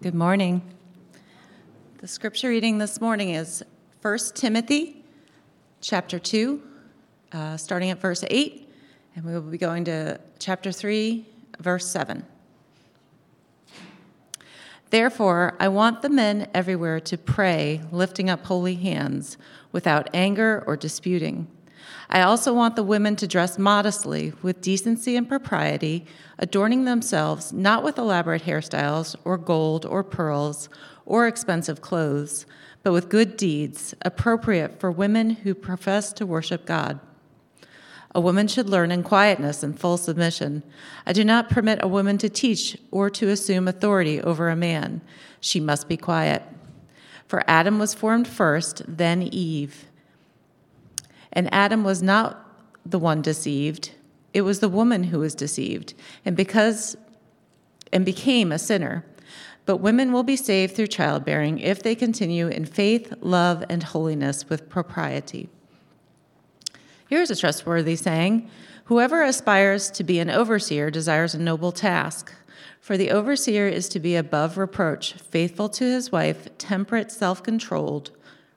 Good morning. The scripture reading this morning is 1 Timothy chapter 2, uh, starting at verse 8, and we will be going to chapter 3, verse 7. Therefore, I want the men everywhere to pray, lifting up holy hands, without anger or disputing. I also want the women to dress modestly, with decency and propriety, adorning themselves not with elaborate hairstyles, or gold, or pearls, or expensive clothes, but with good deeds, appropriate for women who profess to worship God. A woman should learn in quietness and full submission. I do not permit a woman to teach or to assume authority over a man. She must be quiet. For Adam was formed first, then Eve. And Adam was not the one deceived, it was the woman who was deceived, and because and became a sinner. But women will be saved through childbearing if they continue in faith, love, and holiness with propriety. Here's a trustworthy saying Whoever aspires to be an overseer desires a noble task. For the overseer is to be above reproach, faithful to his wife, temperate, self controlled,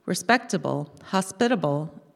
respectable, hospitable,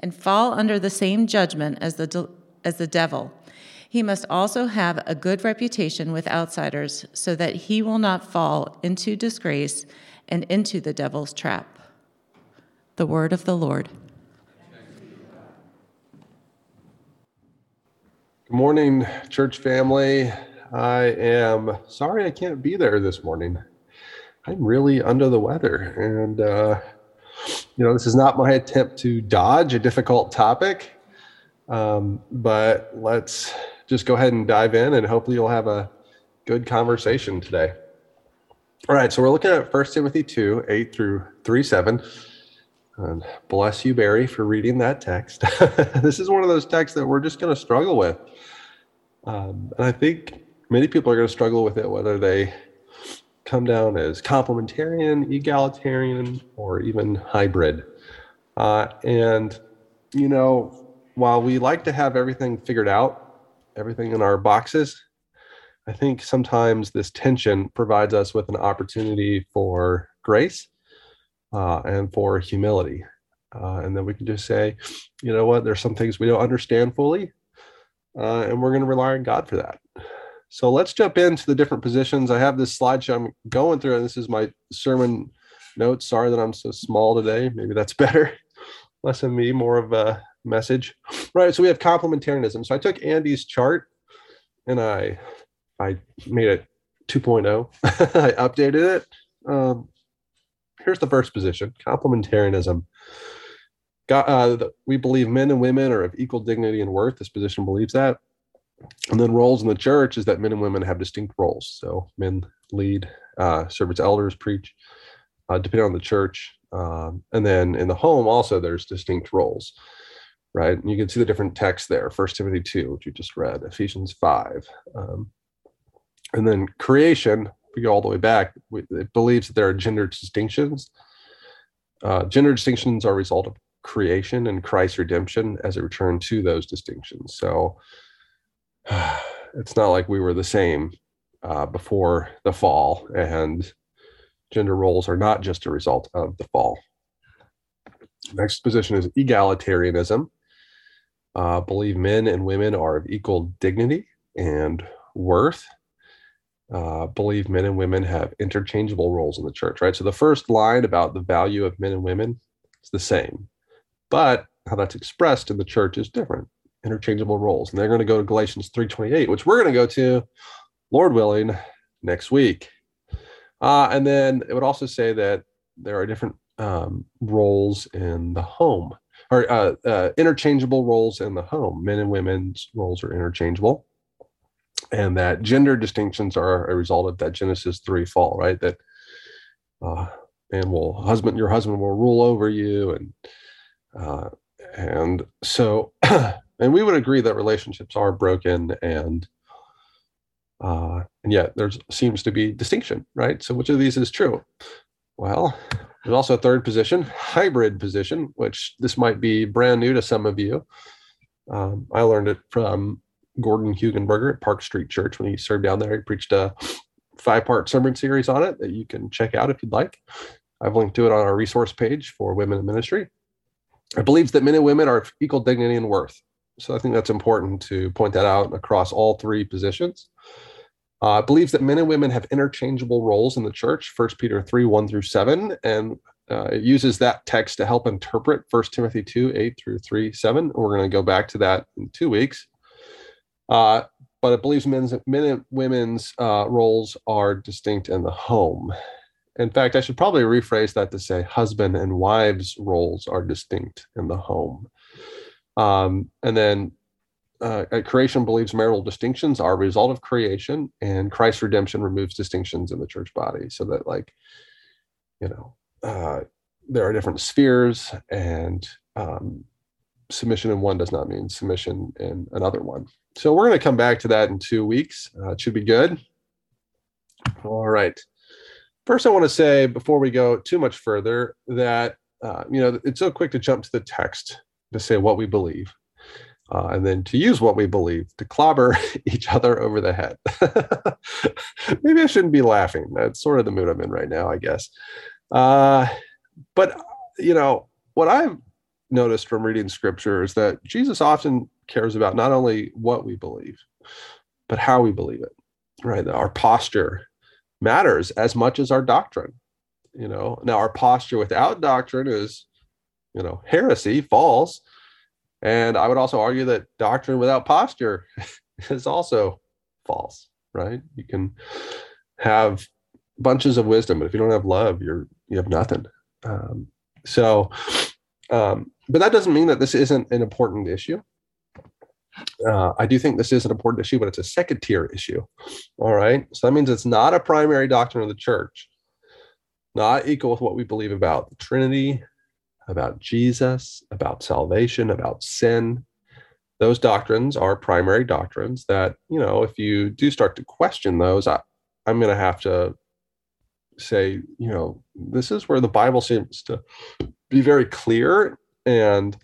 and fall under the same judgment as the, as the devil. He must also have a good reputation with outsiders so that he will not fall into disgrace and into the devil's trap. The word of the Lord. Good morning, church family. I am sorry I can't be there this morning. I'm really under the weather, and uh, you know, this is not my attempt to dodge a difficult topic, um, but let's just go ahead and dive in and hopefully you'll have a good conversation today. All right, so we're looking at 1 Timothy 2 8 through 3 7. And bless you, Barry, for reading that text. this is one of those texts that we're just going to struggle with. Um, and I think many people are going to struggle with it, whether they come down as complementarian, egalitarian, or even hybrid. Uh, and, you know, while we like to have everything figured out, everything in our boxes, I think sometimes this tension provides us with an opportunity for grace uh, and for humility. Uh, and then we can just say, you know what, there's some things we don't understand fully, uh, and we're going to rely on God for that. So let's jump into the different positions. I have this slideshow I'm going through, and this is my sermon notes. Sorry that I'm so small today. Maybe that's better. Less of me, more of a message. Right. So we have complementarianism. So I took Andy's chart and I I made it 2.0. I updated it. Um, here's the first position: complementarianism. God, uh, we believe men and women are of equal dignity and worth. This position believes that and then roles in the church is that men and women have distinct roles. So men lead, uh, serve as elders, preach, uh, depending on the church. Um, and then in the home also there's distinct roles, right? And you can see the different texts there. First Timothy two, which you just read, Ephesians five, um, and then creation. We go all the way back. We, It believes that there are gender distinctions. Uh, gender distinctions are a result of creation and Christ's redemption as a return to those distinctions. So it's not like we were the same uh, before the fall, and gender roles are not just a result of the fall. Next position is egalitarianism. Uh, believe men and women are of equal dignity and worth. Uh, believe men and women have interchangeable roles in the church, right? So the first line about the value of men and women is the same, but how that's expressed in the church is different interchangeable roles. And they're going to go to Galatians 3.28, which we're going to go to, Lord willing, next week. Uh, and then it would also say that there are different um, roles in the home, or uh, uh, interchangeable roles in the home. Men and women's roles are interchangeable. And that gender distinctions are a result of that Genesis 3 fall, right? That uh, and will husband your husband will rule over you and uh, and so and we would agree that relationships are broken and uh, and yet there seems to be distinction right? So which of these is true? Well there's also a third position hybrid position which this might be brand new to some of you. Um, i learned it from gordon hugenberger at park street church when he served down there. He preached a five part sermon series on it that you can check out if you'd like. I've linked to it on our resource page for women in ministry. It believes that men and women are of equal dignity and worth. So I think that's important to point that out across all three positions. Uh, believes that men and women have interchangeable roles in the church, 1 Peter 3 1 through 7. And uh, it uses that text to help interpret 1 Timothy 2 8 through 3 7. We're going to go back to that in two weeks. Uh, but it believes men's, men and women's uh, roles are distinct in the home. In fact, I should probably rephrase that to say husband and wives' roles are distinct in the home. Um, and then uh, creation believes marital distinctions are a result of creation, and Christ's redemption removes distinctions in the church body so that, like, you know, uh, there are different spheres, and um, submission in one does not mean submission in another one. So we're going to come back to that in two weeks. Uh, it should be good. All right. First, I want to say before we go too much further that uh, you know it's so quick to jump to the text to say what we believe, uh, and then to use what we believe to clobber each other over the head. Maybe I shouldn't be laughing. That's sort of the mood I'm in right now, I guess. Uh, but you know what I've noticed from reading scripture is that Jesus often cares about not only what we believe, but how we believe it. Right, our posture matters as much as our doctrine. You know, now our posture without doctrine is, you know, heresy, false. And I would also argue that doctrine without posture is also false, right? You can have bunches of wisdom, but if you don't have love, you're you have nothing. Um, so, um, but that doesn't mean that this isn't an important issue. Uh, I do think this is an important issue, but it's a second tier issue. All right. So that means it's not a primary doctrine of the church, not equal with what we believe about the Trinity, about Jesus, about salvation, about sin. Those doctrines are primary doctrines that, you know, if you do start to question those, I, I'm going to have to say, you know, this is where the Bible seems to be very clear and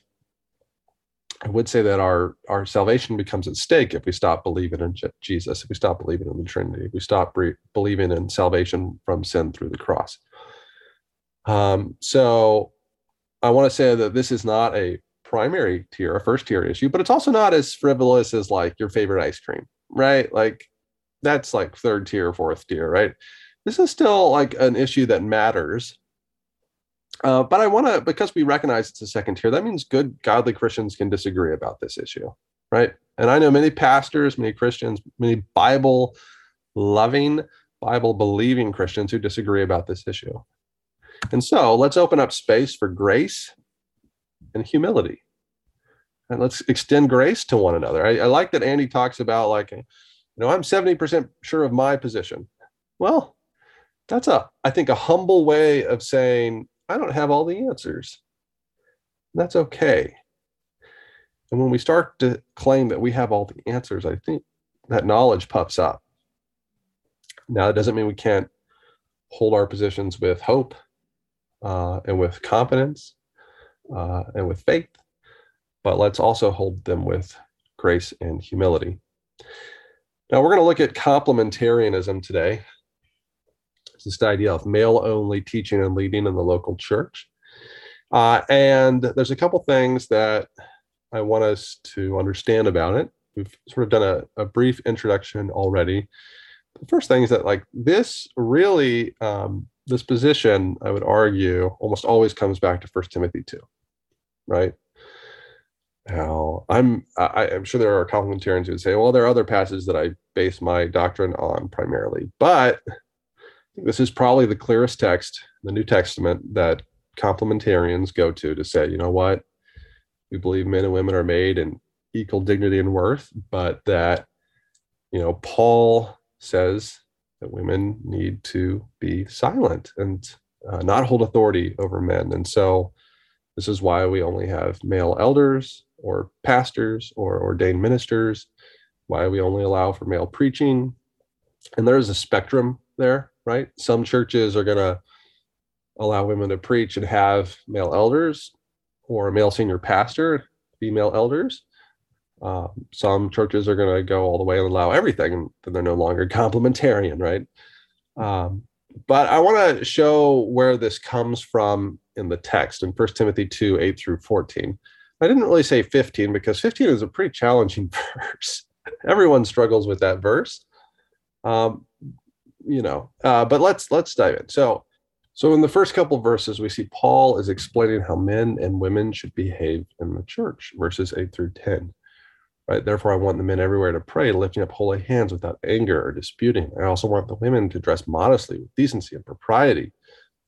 I would say that our our salvation becomes at stake if we stop believing in Jesus, if we stop believing in the Trinity, if we stop re- believing in salvation from sin through the cross. Um, so I want to say that this is not a primary tier, a first tier issue, but it's also not as frivolous as like your favorite ice cream, right? Like that's like third tier, fourth tier, right? This is still like an issue that matters uh, but I want to, because we recognize it's a second tier, that means good, godly Christians can disagree about this issue, right? And I know many pastors, many Christians, many Bible loving, Bible believing Christians who disagree about this issue. And so let's open up space for grace and humility. And let's extend grace to one another. I, I like that Andy talks about, like, you know, I'm 70% sure of my position. Well, that's a, I think, a humble way of saying, I don't have all the answers. That's okay. And when we start to claim that we have all the answers, I think that knowledge puffs up. Now, it doesn't mean we can't hold our positions with hope uh, and with confidence uh, and with faith, but let's also hold them with grace and humility. Now, we're going to look at complementarianism today It's this idea of male only teaching and leading in the local church. Uh, and there's a couple things that I want us to understand about it. We've sort of done a, a brief introduction already. The first thing is that, like, this really, um, this position, I would argue, almost always comes back to First Timothy 2, right? Now, I'm I, am sure there are complementarians who would say, well, there are other passages that I base my doctrine on primarily, but this is probably the clearest text, the New Testament, that complementarians go to to say, you know what, we believe men and women are made in equal dignity and worth, but that, you know, Paul says that women need to be silent and uh, not hold authority over men. And so this is why we only have male elders or pastors or ordained ministers, why we only allow for male preaching. And there's a spectrum there, right? Some churches are going to allow women to preach and have male elders or a male senior pastor, female elders. Uh, some churches are going to go all the way and allow everything, and then they're no longer complementarian, right? Um, but I want to show where this comes from in the text in 1 Timothy 2 8 through 14. I didn't really say 15 because 15 is a pretty challenging verse. Everyone struggles with that verse. Um, you know, uh, but let's let's dive in. So, so in the first couple verses, we see Paul is explaining how men and women should behave in the church, verses 8 through 10. Right. Therefore, I want the men everywhere to pray, lifting up holy hands without anger or disputing. I also want the women to dress modestly with decency and propriety,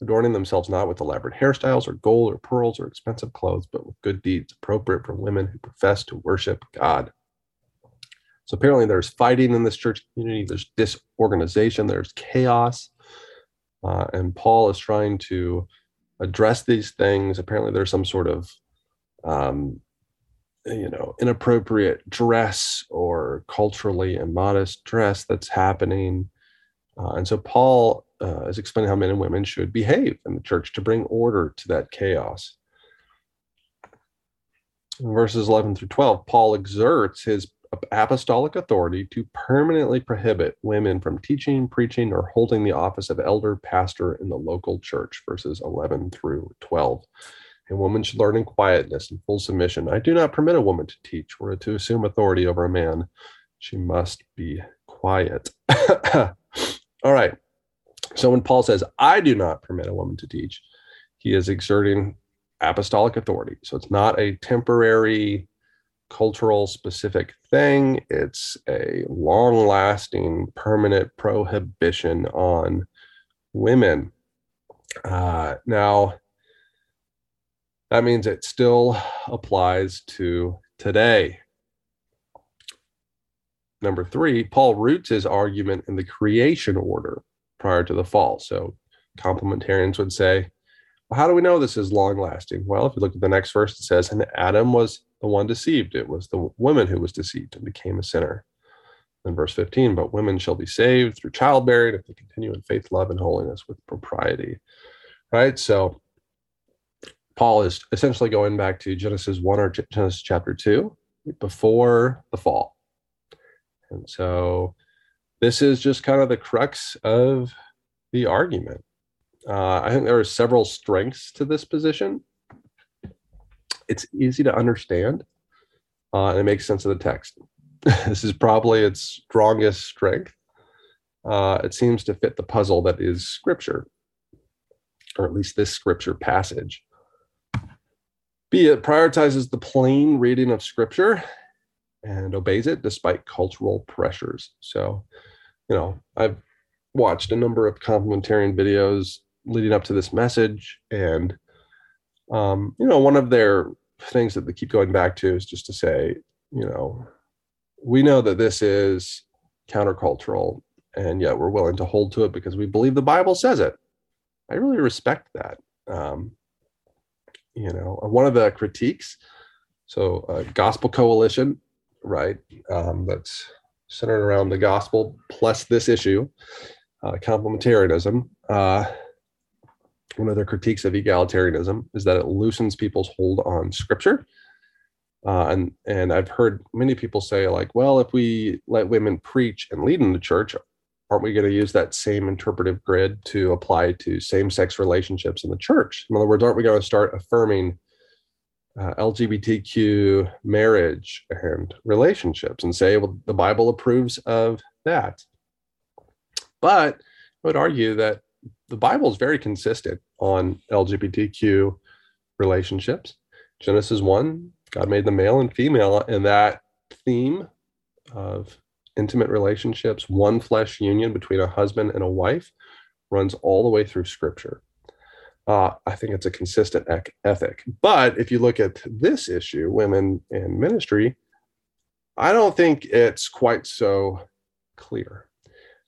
adorning themselves not with elaborate hairstyles or gold or pearls or expensive clothes, but with good deeds appropriate for women who profess to worship God. So apparently, there's fighting in this church community. There's disorganization. There's chaos, uh, and Paul is trying to address these things. Apparently, there's some sort of um, you know inappropriate dress or culturally immodest dress that's happening uh, and so paul uh, is explaining how men and women should behave in the church to bring order to that chaos. In verses 11 through 12 paul exerts his apostolic authority to permanently prohibit women from teaching preaching or holding the office of elder pastor in the local church verses 11 through 12 a woman should learn in quietness and full submission. I do not permit a woman to teach or to assume authority over a man. She must be quiet. All right. So when Paul says, I do not permit a woman to teach, he is exerting apostolic authority. So it's not a temporary, cultural specific thing, it's a long lasting, permanent prohibition on women. Uh, now, that means it still applies to today. Number three, Paul roots his argument in the creation order prior to the fall. So complementarians would say, well, how do we know this is long lasting? Well, if you look at the next verse, it says, and Adam was the one deceived. It was the woman who was deceived and became a sinner. In verse 15, but women shall be saved through childbearing if they continue in faith, love, and holiness with propriety. Right? So Paul is essentially going back to Genesis 1 or Genesis chapter 2 before the fall. And so this is just kind of the crux of the argument. Uh, I think there are several strengths to this position. It's easy to understand uh, and it makes sense of the text. this is probably its strongest strength. Uh, it seems to fit the puzzle that is scripture, or at least this scripture passage. B, it prioritizes the plain reading of scripture and obeys it despite cultural pressures. So, you know, I've watched a number of complementarian videos leading up to this message. And, um, you know, one of their things that they keep going back to is just to say, you know, we know that this is countercultural, and yet we're willing to hold to it because we believe the Bible says it. I really respect that. Um, you know one of the critiques so uh, gospel coalition right um, that's centered around the gospel plus this issue uh, complementarianism uh, one of their critiques of egalitarianism is that it loosens people's hold on scripture. Uh, and and I've heard many people say like, well, if we let women preach and lead in the church, aren't we going to use that same interpretive grid to apply to same-sex relationships in the church? In other words, aren't we going to start affirming uh, LGBTQ marriage and relationships and say, well, the Bible approves of that? But I would argue that the Bible is very consistent on LGBTQ relationships. Genesis 1, God made the male and female, and that theme of intimate relationships, one flesh union between a husband and a wife, runs all the way through scripture. Uh, I think it's a consistent ec- ethic. But if you look at this issue, women in ministry, I don't think it's quite so clear.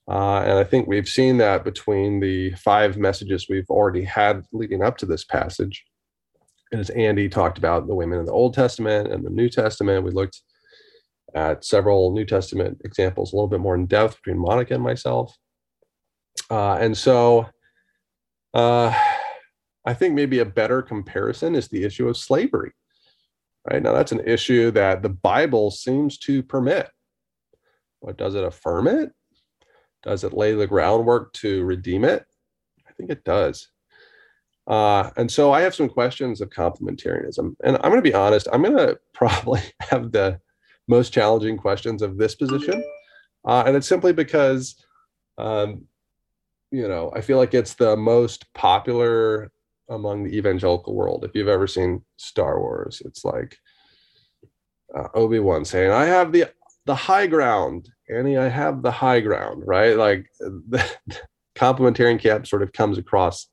Uh, and I think we've seen that between the five messages we've already had leading up to this passage. And as Andy talked about the women in the Old Testament and the New Testament, we looked at several New Testament examples a little bit more in depth between Monica and myself. Uh, and so uh, I think maybe a better comparison is the issue of slavery. Right now, that's an issue that the Bible seems to permit. But does it affirm it? Does it lay the groundwork to redeem it? I think it does. Uh, and so I have some questions of complementarianism. And I'm going to be honest, I'm going to probably have the most challenging questions of this position. Uh, and it's simply because, um, you know, I feel like it's the most popular among the evangelical world. If you've ever seen Star Wars, it's like uh, Obi Wan saying, "I have the the high ground, Annie. I have the high ground." Right? Like the complementarian camp sort of comes across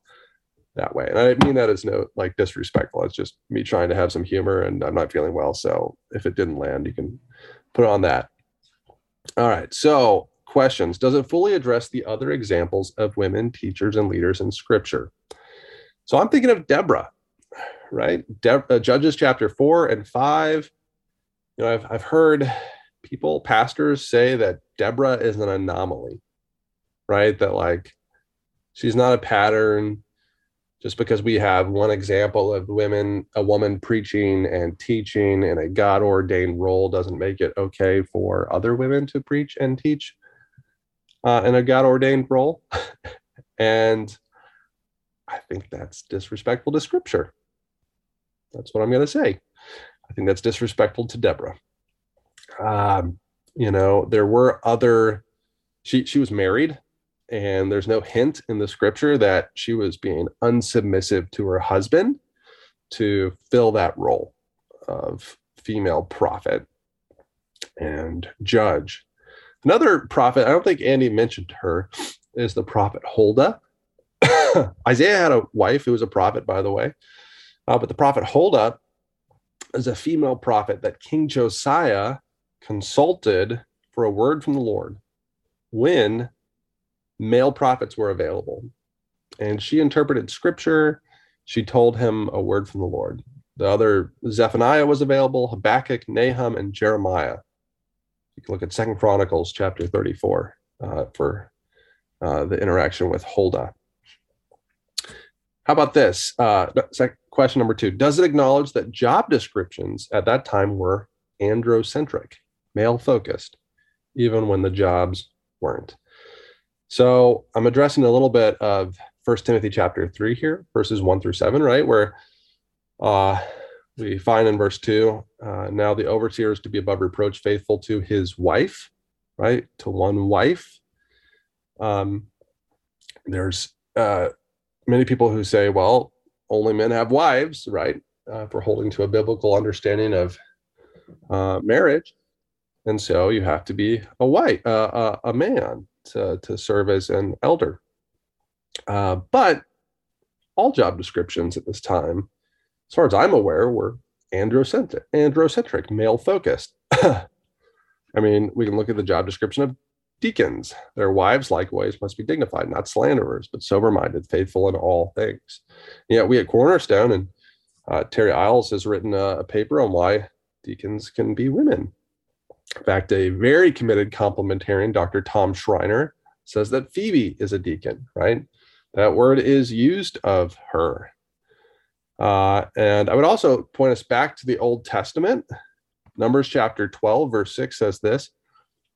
that way, and I mean that as no like disrespectful. It's just me trying to have some humor, and I'm not feeling well, so if it didn't land, you can put on that. All right. So questions. Does it fully address the other examples of women teachers and leaders in Scripture? So I'm thinking of Deborah, right? De- uh, Judges chapter four and five. You know, I've, I've heard people, pastors say that Deborah is an anomaly, right? That like she's not a pattern just because we have one example of women, a woman preaching and teaching in a God ordained role doesn't make it okay for other women to preach and teach uh, in a God ordained role. and I think that's disrespectful to scripture. That's what I'm going to say. I think that's disrespectful to Deborah. Um, you know, there were other, she, she was married, and there's no hint in the scripture that she was being unsubmissive to her husband to fill that role of female prophet and judge. Another prophet, I don't think Andy mentioned her, is the prophet Huldah. Isaiah had a wife who was a prophet, by the way. Uh, but the prophet Huldah is a female prophet that King Josiah consulted for a word from the Lord when male prophets were available. And she interpreted scripture. She told him a word from the Lord. The other, Zephaniah was available, Habakkuk, Nahum, and Jeremiah. You can look at Second Chronicles chapter 34 uh, for uh, the interaction with Huldah. How about this? Uh, question number two Does it acknowledge that job descriptions at that time were androcentric, male focused, even when the jobs weren't? So I'm addressing a little bit of First Timothy chapter 3 here, verses 1 through 7, right? Where uh, we find in verse 2 uh, now the overseer is to be above reproach, faithful to his wife, right? To one wife. Um, there's uh, many people who say, well, only men have wives, right? Uh, for holding to a biblical understanding of uh, marriage. And so you have to be a white, uh, a man to, to serve as an elder. Uh, but all job descriptions at this time, as far as I'm aware, were androcentric, androcentric male focused. I mean, we can look at the job description of deacons. Their wives likewise must be dignified, not slanderers, but sober minded, faithful in all things. Yeah, we at Cornerstone and uh, Terry Isles has written a, a, paper on why deacons can be women. In fact, a very committed complementarian, Dr. Tom Schreiner, says that Phoebe is a deacon, right? That word is used of her. Uh, and I would also point us back to the Old Testament. Numbers chapter 12, verse 6 says this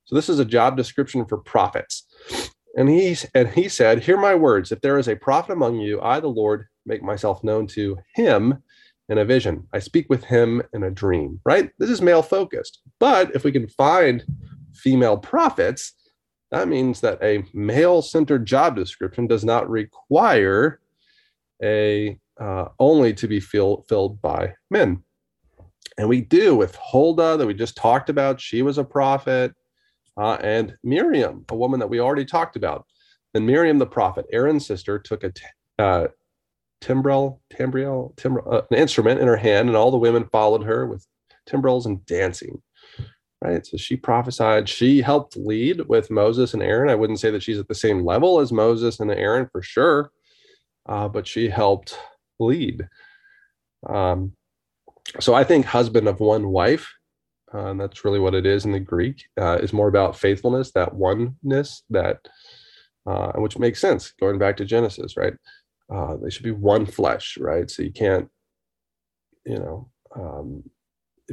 so this is a job description for prophets. And he and he said, "Hear my words. If there is a prophet among you, I, the Lord, make myself known to him in a vision. I speak with him in a dream." Right? This is male focused. But if we can find female prophets, that means that a male-centered job description does not require a uh, only to be fill, filled by men. And we do with Huldah that we just talked about. She was a prophet uh, and Miriam, a woman that we already talked about. Then Miriam the prophet, Aaron's sister, took a t- uh, timbrel, timbrel, timbrel uh, an instrument in her hand, and all the women followed her with timbrels and dancing. right? So she prophesied. She helped lead with Moses and Aaron. I wouldn't say that she's at the same level as Moses and Aaron for sure, uh, but she helped lead. Um, so I think husband of one wife, uh, and that's really what it is in the Greek, uh, is more about faithfulness, that oneness, that uh, which makes sense going back to Genesis, right? Uh, they should be one flesh, right? So you can't, you know, um,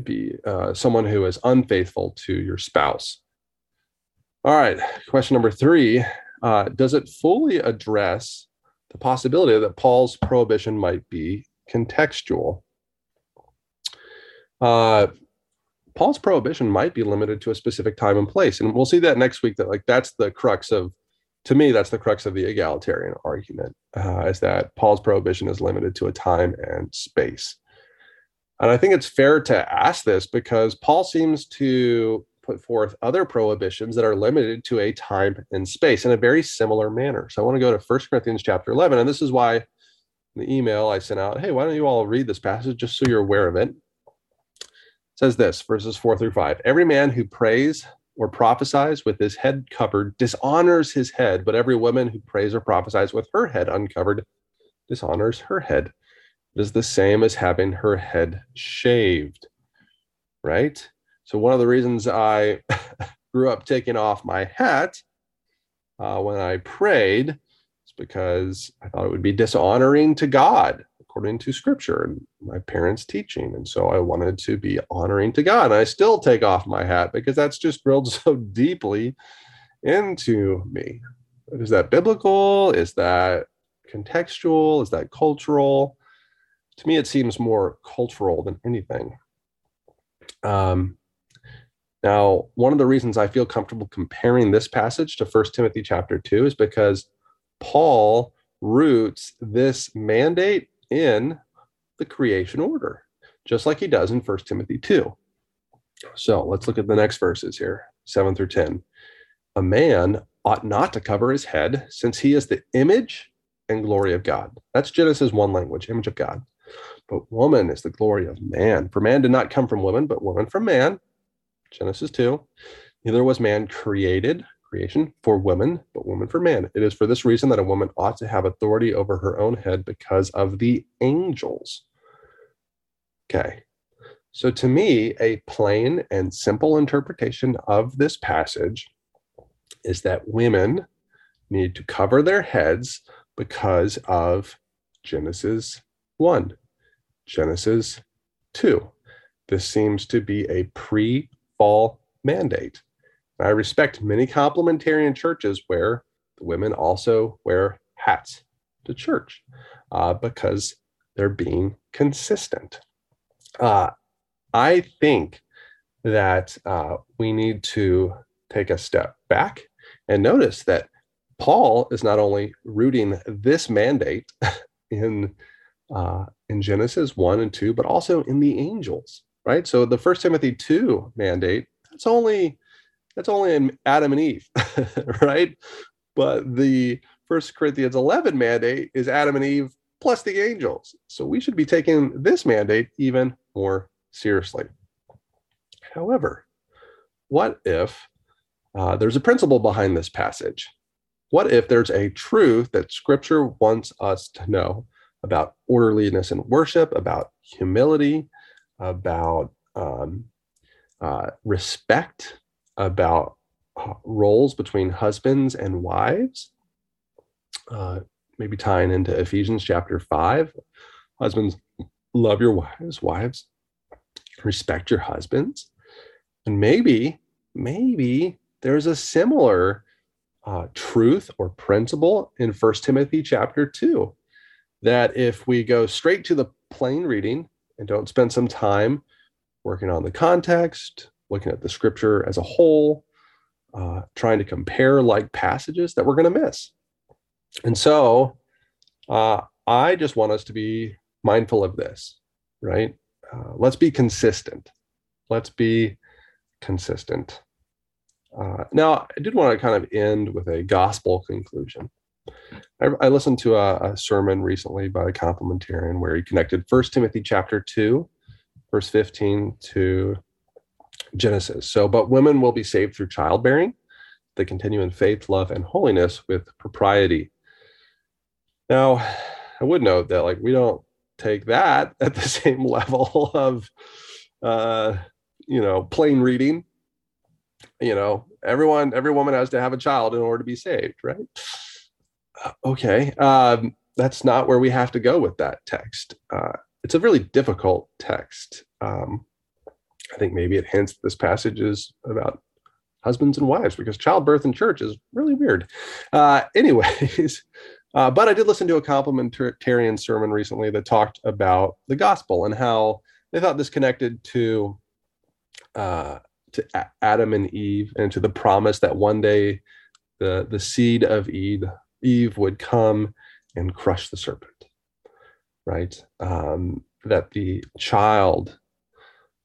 be uh, someone who is unfaithful to your spouse. All right, question number three uh, Does it fully address the possibility that Paul's prohibition might be contextual? Uh, Paul's prohibition might be limited to a specific time and place. And we'll see that next week that like that's the crux of to me, that's the crux of the egalitarian argument, uh, is that Paul's prohibition is limited to a time and space. And I think it's fair to ask this because Paul seems to put forth other prohibitions that are limited to a time and space in a very similar manner. So I want to go to 1 Corinthians chapter 11. And this is why the email I sent out, hey, why don't you all read this passage just so you're aware of it? it says this, verses 4 through 5. Every man who prays or prophesies with his head covered dishonors his head, but every woman who prays or prophesies with her head uncovered dishonors her head. It is the same as having her head shaved, right? So, one of the reasons I grew up taking off my hat uh, when I prayed is because I thought it would be dishonoring to God according to scripture and my parents' teaching. And so I wanted to be honoring to God. And I still take off my hat because that's just drilled so deeply into me. Is that biblical? Is that contextual? Is that cultural? To me, it seems more cultural than anything. Um, now, one of the reasons I feel comfortable comparing this passage to First Timothy chapter 2 is because Paul roots this mandate in the creation order, just like he does in 1 Timothy 2. So let's look at the next verses here 7 through 10. A man ought not to cover his head, since he is the image and glory of God. That's Genesis 1 language, image of God. But woman is the glory of man. For man did not come from woman, but woman from man. Genesis 2. Neither was man created creation for women, but woman for man. It is for this reason that a woman ought to have authority over her own head because of the angels. Okay. So, to me, a plain and simple interpretation of this passage is that women need to cover their heads because of Genesis 1, Genesis 2. This seems to be a pre fall mandate. I respect many complementarian churches where the women also wear hats to church uh, because they're being consistent. Uh, I think that uh, we need to take a step back and notice that Paul is not only rooting this mandate in uh, in Genesis one and two, but also in the angels, right? So the First Timothy two mandate that's only that's only in Adam and Eve, right? But the First Corinthians 11 mandate is Adam and Eve plus the angels. So we should be taking this mandate even more seriously. However, what if uh, there's a principle behind this passage? What if there's a truth that Scripture wants us to know about orderliness in worship, about humility, about um, uh, respect, about uh, roles between husbands and wives, uh, maybe tying into Ephesians chapter 5. Husbands, love your wives, wives, respect your husbands. And maybe, maybe there's a similar uh, truth or principle in First Timothy chapter 2 that if we go straight to the plain reading and don't spend some time working on the context, looking at the scripture as a whole, uh, trying to compare like passages that we're going to miss. And so uh, I just want us to be mindful of this, right? Uh, let's be consistent. Let's be consistent. Uh, now, I did want to kind of end with a gospel conclusion. I, I listened to a, a, sermon recently by a complementarian where he connected First Timothy chapter 2, verse 15 to Genesis. So, but women will be saved through childbearing. They continue in faith, love, and holiness with propriety. Now, I would note that like we don't take that at the same level of uh, you know, plain reading. You know, everyone, every woman has to have a child in order to be saved, right? Uh, okay, um, that's not where we have to go with that text. Uh, it's a really difficult text. Um, I think maybe it hints this passage is about husbands and wives because childbirth in church is really weird. Uh, anyways, uh, but I did listen to a complementarian sermon recently that talked about the gospel and how they thought this connected to uh, to Adam and Eve and to the promise that one day the the seed of Eve Eve would come and crush the serpent, right? Um, that the child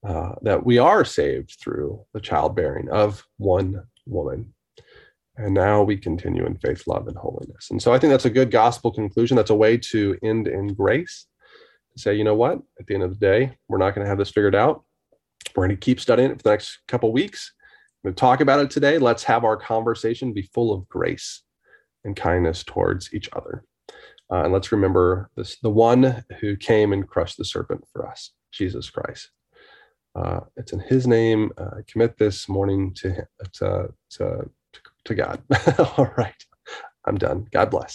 uh, that we are saved through the childbearing of one woman. And now we continue in faith, love, and holiness. And so I think that's a good gospel conclusion. That's a way to end in grace. To say, you know what? At the end of the day, we're not going to have this figured out. We're going to keep studying it for the next couple weeks. We're going to talk about it today. Let's have our conversation be full of grace and kindness towards each other. Uh, and let's remember this the one who came and crushed the serpent for us, Jesus Christ. Uh, it's in His name. Uh, commit this morning to, to, to, to God. All right. I'm done. God bless.